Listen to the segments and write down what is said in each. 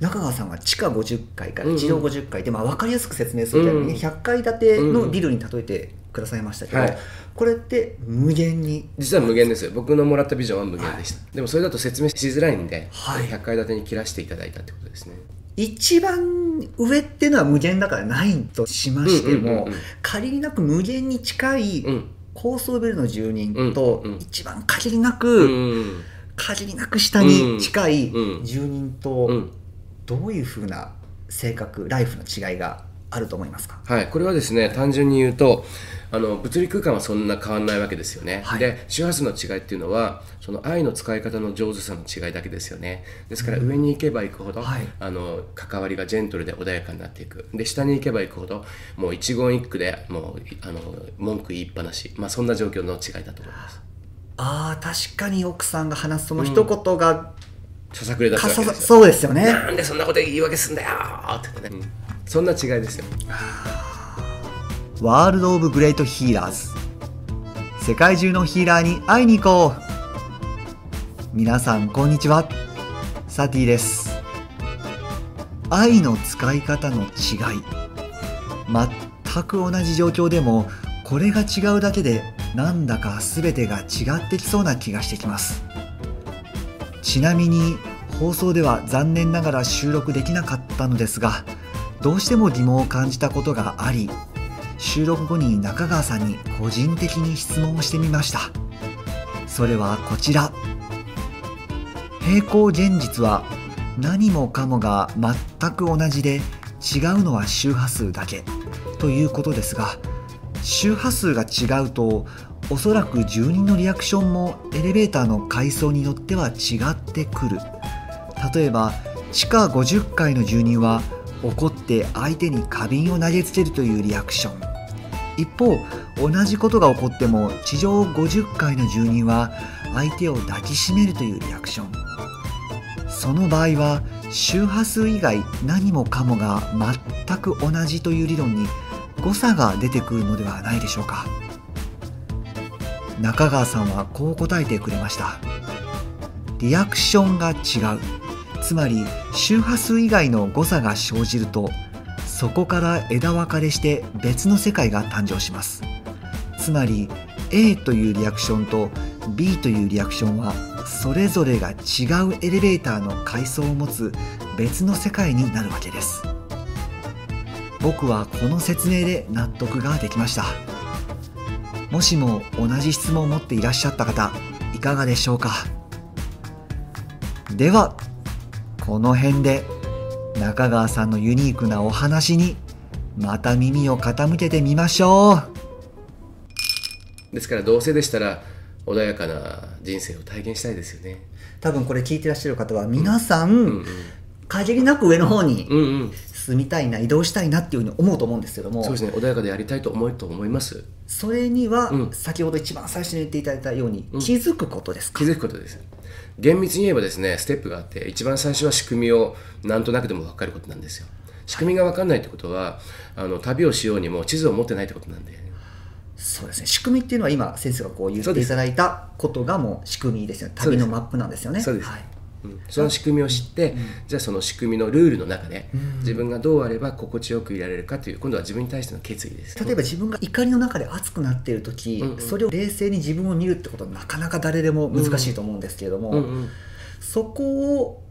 中川さんは地下50階から地上50階で、まあ、分かりやすく説明するために、ね、100階建てのビルに例えてくださいましたけど、はい。これって無限に？実は無限です僕のもらったビジョンは無限でした、でもそれだと説明しづらいんで、はい。100階建てに切らせていただいたってことですね。一番上っていうのは無限だからないとしましても、限りなく無限に近いうん。高層ビルの住人と、一番限りなうく、ん限りなく下に近いうん。住人と、うんどういうふうな性格ライフの違いがあると思いますか？はい、これはですね単純に言うとあの物理空間はそんな変わらないわけですよね、はい。で周波数の違いっていうのはその愛の使い方の上手さの違いだけですよね。ですから上に行けば行くほど、はい。あの関わりがジェントルで穏やかになっていく。で下に行けば行くほどもう一言一句でもうあの文句言いっぱなし、まあ、そんな状況の違いだと思います。ああ確かに奥さんが話すその一言が、ささくれ出すかさわけですよ。そうですよね。なんでそんなこと言い訳すんだよって言ってね、そんな違いですよ。ワールド・オブ・グレート・ヒーラーズ世界中のヒーラーに会いに行こう。皆さんこんにちは。サティです。愛の使い方の違い。全く同じ状況でもこれが違うだけでなんだか全てが違ってきそうな気がしてきますちなみに放送では残念ながら収録できなかったのですがどうしても疑問を感じたことがあり収録後に中川さんに個人的に質問をしてみました。それはこちら。平行現実は何もかもが全く同じで違うのは周波数だけということですが周波数が違うとおそらく住人のリアクションもエレベーターの階層によっては違ってくる。例えば地下50階の住人は怒って相手に花瓶を投げつけるというリアクション。一方同じことが起こっても地上50階の住人は相手を抱きしめるというリアクション。その場合は周波数以外何もかもが全く同じという理論に誤差が出てくるのではないでしょうか。中川さんはこう答えてくれました。リアクションが違う。つまり周波数以外の誤差が生じるとそこから枝分かれして別の世界が誕生します。つまり A というリアクションと B というリアクションはそれぞれが違うエレベーターの階層を持つ別の世界になるわけです。僕はこの説明で納得ができました。もしも同じ質問を持っていらっしゃった方いかがでしょうか？ではこの辺で中川さんのユニークなお話にまた耳を傾けてみましょう。ですからどうせでしたら穏やかな人生を体験したいですよね。多分これ聞いてらっしゃる方は皆さん、うん。うん限りなく上の方に住みたいな移動したいなっていうふうに思うと思うんですけども。そうですね。穏やかでやりたいと思うと思いますそれには、うん。先ほど一番最初に言っていただいたように、うん。気づくことですか？気づくことです。厳密に言えばですねステップがあって一番最初は仕組みをなんとなくでも分かることなんですよ。仕組みが分かんないってことはあの旅をしようにも地図を持ってないってことなんでそうですね。仕組みっていうのは今先生がこう言っていただいたことがもう仕組みですよね。旅のマップなんですよね。そうです。はいうん。その仕組みを知って、じゃあその仕組みのルールの中で、自分がどうあれば心地よくいられるかという今度は自分に対しての決意です。例えば自分が怒りの中で熱くなっている時、うんうん。それを冷静に自分を見るってことはなかなか誰でも難しいと思うんですけれども、うんうん。そこを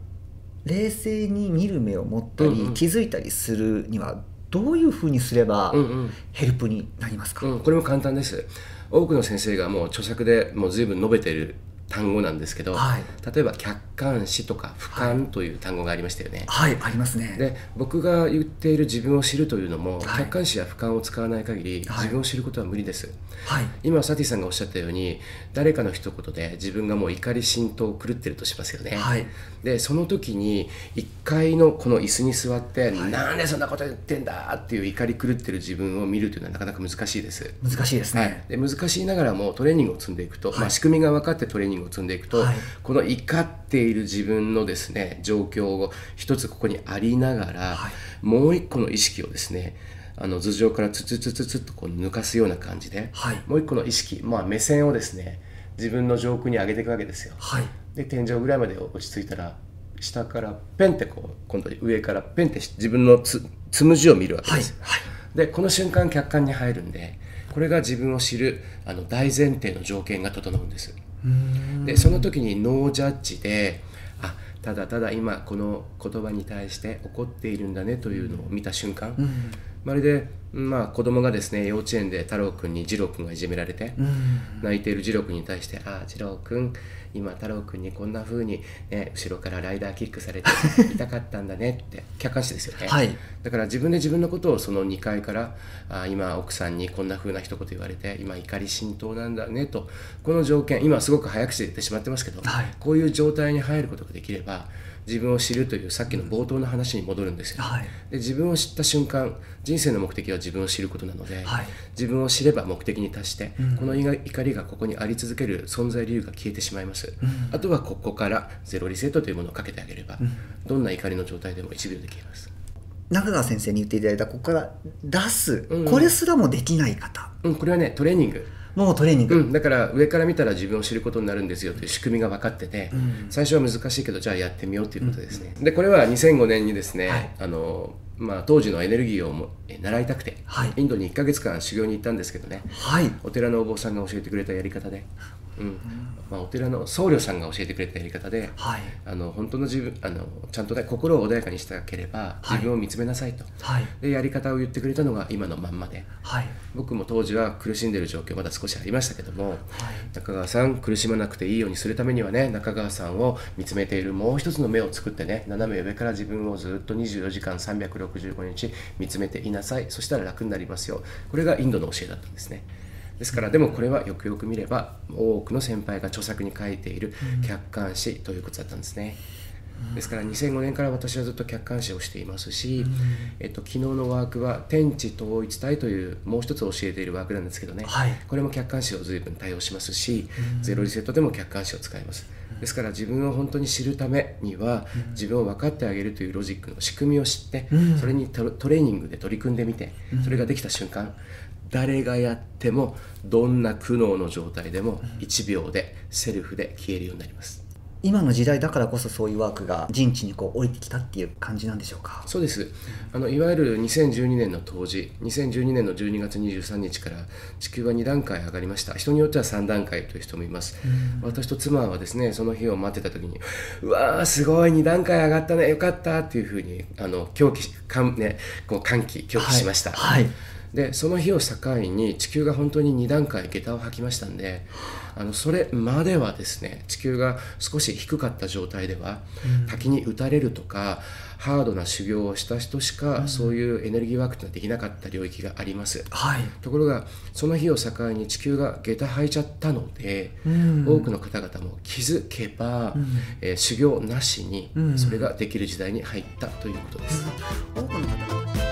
冷静に見る目を持ったり、うんうん。気づいたりするにはどういうふうにすればうんうん。ヘルプになりますか、うん、これも簡単です。多くの先生がもう著作でもう随分述べてる単語なんですけど、はい。例えば客観視とか俯瞰という単語がありましたよね、はいありますね。で僕が言っている自分を知るというのも、はい。客観視や俯瞰を使わない限り、はい。自分を知ることは無理です。はい。今サティさんがおっしゃったように誰かの一言で自分がもう怒り心頭狂ってるとしますよね、はい。でその時に1階のこの椅子に座って、なんでそんなこと言ってんだっていう怒り狂ってる自分を見るというのはなかなか難しいです。難しいですね、はい、で難しいながらもトレーニングを積んでいくと、まあ、仕組みが分かってトレーニングを積んでいくと、はい。この怒っている自分のですね状況を一つここにありながら、はい。もう一個の意識をですねあの頭上からツツツツツッとこう抜かすような感じで、はい。もう一個の意識、まあ、目線をですね自分の上空に上げていくわけですよ。はい。で天井ぐらいまで落ち着いたら下からペンってこう今度上からペンって自分のつつむじを見るわけです、はい。でこの瞬間客観に入るんでこれが自分を知るあの大前提の条件が整うんですでその時にノージャッジであただただ今この言葉に対して怒っているんだねというのを見た瞬間、まるで、まあ、子供がですね幼稚園で太郎くんに次郎くんがいじめられて、泣いている次郎くんに対して「ああ次郎くん今太郎くんにこんな風にね後ろからライダーキックされて 痛かったんだね」って客観視ですよね、はい。だから自分で自分のことをその2階からあ今奥さんにこんな風な一言言われて今怒り心頭なんだねとこの条件今すごく早口で言ってしまってますけど、はい。こういう状態に入ることができれば自分を知るというさっきの冒頭の話に戻るんですよ、はい。で自分を知った瞬間人生の目的は自分を知ることなので、はい。自分を知れば目的に達して、この怒りがここにあり続ける存在理由が消えてしまいます、あとはここからゼロリセットというものをかけてあげれば、どんな怒りの状態でも1秒で消えます。中川先生に言っていただいたここから出す、うん。これすらもできない方。うん、これはねトレーニングもうトレーニング、うん、だから上から見たら自分を知ることになるんですよという仕組みが分かってて、最初は難しいけどじゃあやってみようということですね、でこれは2005年にですね、はい。あのまあ、当時のエネルギーをもえ習いたくて、はい。インドに1ヶ月間修行に行ったんですけどね。はい。お寺のお坊さんが教えてくれたやり方で、うんまあ、お寺の僧侶さんが教えてくれたやり方で、はい。あの本当の自分あのちゃんとね心を穏やかにしたければはい。自分を見つめなさいと、はい。でやり方を言ってくれたのが今のまんまで。はい。僕も当時は苦しんでる状況まだ少しありましたけども、中川さん苦しまなくていいようにするためにはね中川さんを見つめているもう一つの目を作ってね斜め上から自分をずっと24時間365日見つめていなさい。そしたら楽になりますよ。これがインドの教えだったんですねですからでもこれはよくよく見れば多くの先輩が著作に書いている客観視ということだったんですね、ですから2005年から私はずっと客観視をしていますし、えっと、昨日のワークは天地統一体というもう一つ教えているワークなんですけどね、はい。これも客観視を随分対応しますし、ゼロリセットでも客観視を使います。ですから自分を本当に知るためには、自分を分かってあげるというロジックの仕組みを知って、それにトトレーニングで取り組んでみて、それができた瞬間誰がやってもどんな苦悩の状態でも1秒でセルフで消えるようになります。今の時代だからこそそういうワークが人知にこう降りてきたっていう感じなんでしょうか？そうです。あのいわゆる2012年の当時2012年の12月23日から地球は2段階上がりました。人によっては3段階という人もいます、私と妻はですねその日を待ってた時にうわーすごい2段階上がったねよかったっていうふうにあの狂気かん、ね、こう歓喜狂気しました、はい。はいでその日を境に地球が本当に2段階下駄を履きましたんであのそれまではですね地球が少し低かった状態では、滝に打たれるとかハードな修行をした人しか、そういうエネルギーワークってのはできなかった領域があります。はい。ところがその日を境に地球が下駄履いちゃったので、ん。多くの方々も気づけば、えー修行なしにそれができる時代に入ったということです。多くの方